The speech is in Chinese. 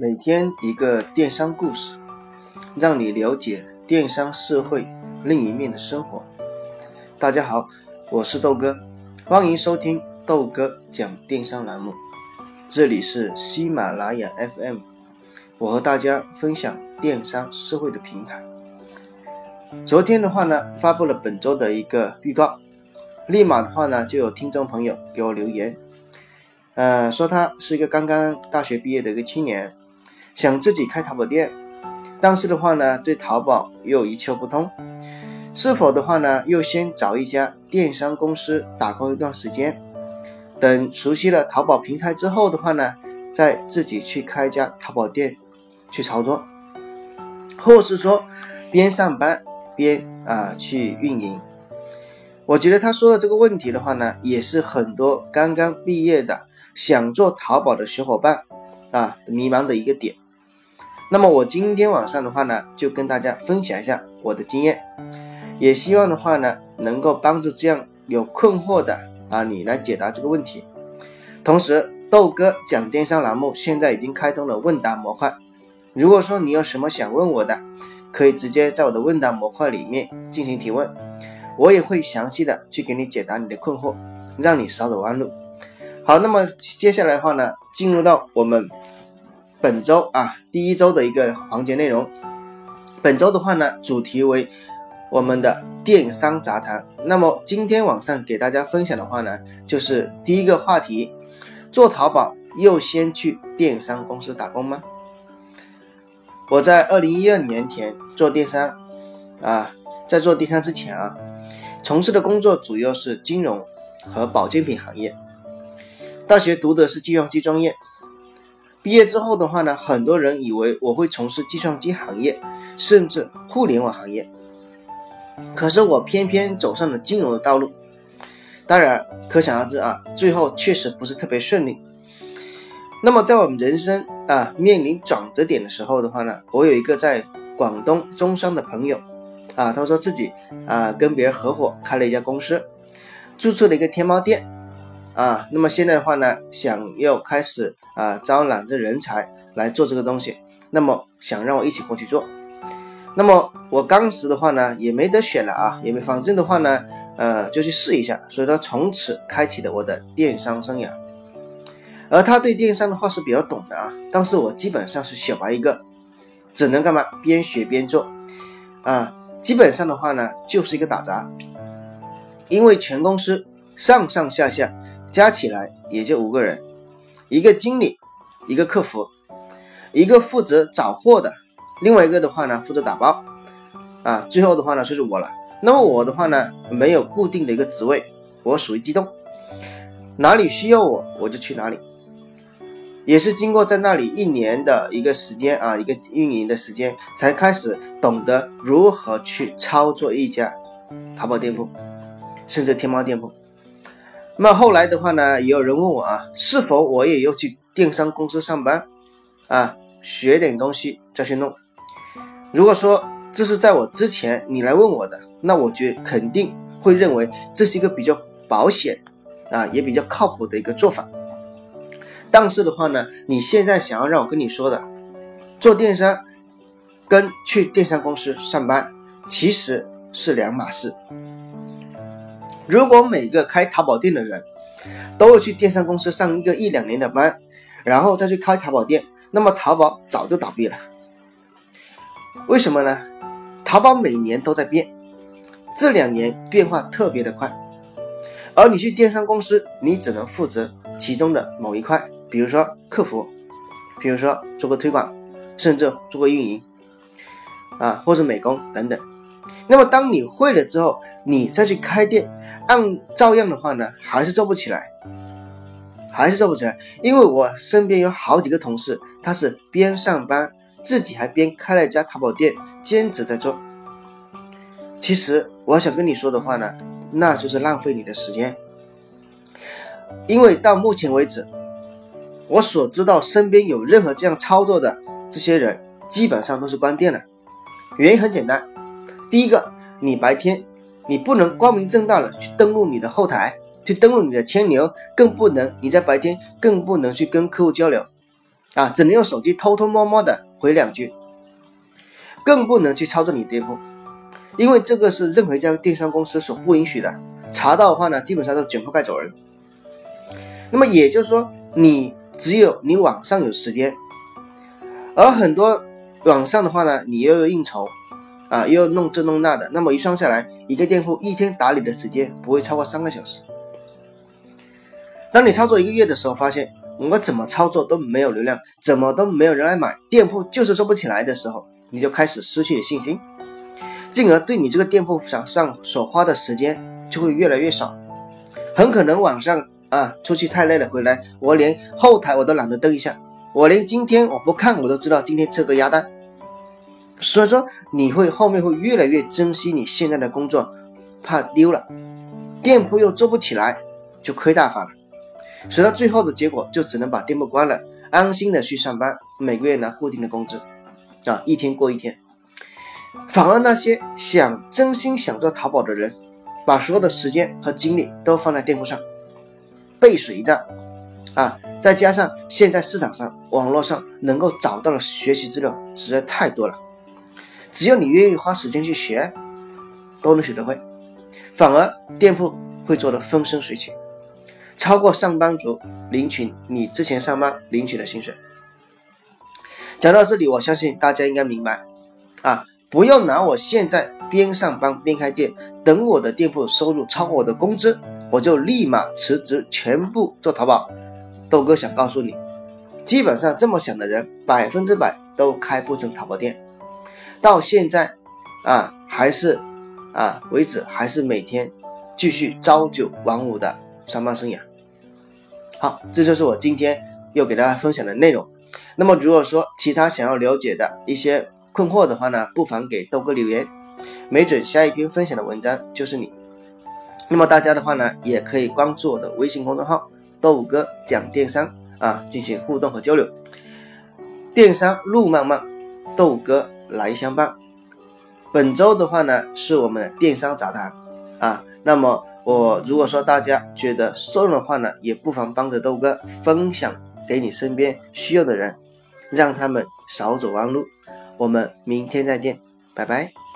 每天一个电商故事，让你了解电商社会另一面的生活。大家好，我是豆哥，欢迎收听豆哥讲电商栏目。这里是喜马拉雅 FM，我和大家分享电商社会的平台。昨天的话呢，发布了本周的一个预告，立马的话呢，就有听众朋友给我留言。呃，说他是一个刚刚大学毕业的一个青年，想自己开淘宝店，但是的话呢，对淘宝又一窍不通，是否的话呢，又先找一家电商公司打工一段时间，等熟悉了淘宝平台之后的话呢，再自己去开一家淘宝店去操作，或是说边上班边啊去运营。我觉得他说的这个问题的话呢，也是很多刚刚毕业的。想做淘宝的小伙伴啊，迷茫的一个点。那么我今天晚上的话呢，就跟大家分享一下我的经验，也希望的话呢，能够帮助这样有困惑的啊你来解答这个问题。同时，豆哥讲电商栏目现在已经开通了问答模块，如果说你有什么想问我的，可以直接在我的问答模块里面进行提问，我也会详细的去给你解答你的困惑，让你少走弯路。好，那么接下来的话呢，进入到我们本周啊第一周的一个环节内容。本周的话呢，主题为我们的电商杂谈。那么今天晚上给大家分享的话呢，就是第一个话题：做淘宝又先去电商公司打工吗？我在二零一二年前做电商啊，在做电商之前啊，从事的工作主要是金融和保健品行业。大学读的是计算机专业，毕业之后的话呢，很多人以为我会从事计算机行业，甚至互联网行业。可是我偏偏走上了金融的道路，当然可想而知啊，最后确实不是特别顺利。那么在我们人生啊面临转折点的时候的话呢，我有一个在广东中山的朋友啊，他说自己啊跟别人合伙开了一家公司，注册了一个天猫店。啊，那么现在的话呢，想要开始啊招揽这人才来做这个东西，那么想让我一起过去做，那么我当时的话呢也没得选了啊，也没反正的话呢，呃就去试一下，所以说从此开启了我的电商生涯。而他对电商的话是比较懂的啊，当时我基本上是小白一个，只能干嘛边学边做啊，基本上的话呢就是一个打杂，因为全公司上上下下。加起来也就五个人，一个经理，一个客服，一个负责找货的，另外一个的话呢负责打包，啊，最后的话呢就是我了。那么我的话呢没有固定的一个职位，我属于机动，哪里需要我我就去哪里。也是经过在那里一年的一个时间啊，一个运营的时间，才开始懂得如何去操作一家淘宝店铺，甚至天猫店铺。那么后来的话呢，也有人问我啊，是否我也要去电商公司上班啊，学点东西再去弄。如果说这是在我之前你来问我的，那我觉肯定会认为这是一个比较保险啊，也比较靠谱的一个做法。但是的话呢，你现在想要让我跟你说的，做电商跟去电商公司上班其实是两码事。如果每个开淘宝店的人都要去电商公司上一个一两年的班，然后再去开淘宝店，那么淘宝早就倒闭了。为什么呢？淘宝每年都在变，这两年变化特别的快，而你去电商公司，你只能负责其中的某一块，比如说客服，比如说做个推广，甚至做个运营，啊，或者美工等等。那么当你会了之后，你再去开店，按照样的话呢，还是做不起来，还是做不起来。因为我身边有好几个同事，他是边上班，自己还边开了一家淘宝店，兼职在做。其实我想跟你说的话呢，那就是浪费你的时间。因为到目前为止，我所知道身边有任何这样操作的这些人，基本上都是关店了。原因很简单。第一个，你白天你不能光明正大的去登录你的后台，去登录你的千牛，更不能你在白天更不能去跟客户交流，啊，只能用手机偷偷摸摸的回两句，更不能去操作你店铺，因为这个是任何一家电商公司所不允许的。查到的话呢，基本上都卷铺盖走人。那么也就是说，你只有你网上有时间，而很多网上的话呢，你又有应酬，啊，又要弄这弄那的，那么一算下来，一个店铺一天打理的时间不会超过三个小时。当你操作一个月的时候，发现我怎么操作都没有流量，怎么都没有人来买，店铺就是做不起来的时候，你就开始失去信心，进而对你这个店铺上上所花的时间就会越来越少，很可能晚上。啊，出去太累了，回来我连后台我都懒得登一下，我连今天我不看我都知道今天这个鸭蛋，所以说你会后面会越来越珍惜你现在的工作，怕丢了，店铺又做不起来，就亏大发了，所以到最后的结果就只能把店铺关了，安心的去上班，每个月拿固定的工资，啊，一天过一天，反而那些想真心想做淘宝的人，把所有的时间和精力都放在店铺上。背水一战啊！再加上现在市场上、网络上能够找到的学习资料实在太多了，只要你愿意花时间去学，都能学得会。反而店铺会做得风生水起，超过上班族领取你之前上班领取的薪水。讲到这里，我相信大家应该明白啊！不要拿我现在边上班边开店，等我的店铺收入超过我的工资。我就立马辞职，全部做淘宝。豆哥想告诉你，基本上这么想的人，百分之百都开不成淘宝店。到现在啊，还是啊为止，还是每天继续朝九晚五的上班生涯。好，这就是我今天又给大家分享的内容。那么，如果说其他想要了解的一些困惑的话呢，不妨给豆哥留言，没准下一篇分享的文章就是你。那么大家的话呢，也可以关注我的微信公众号“豆哥讲电商”啊，进行互动和交流。电商路漫漫，豆哥来相伴。本周的话呢，是我们的电商杂谈啊。那么我如果说大家觉得顺的话呢，也不妨帮着豆哥分享给你身边需要的人，让他们少走弯路。我们明天再见，拜拜。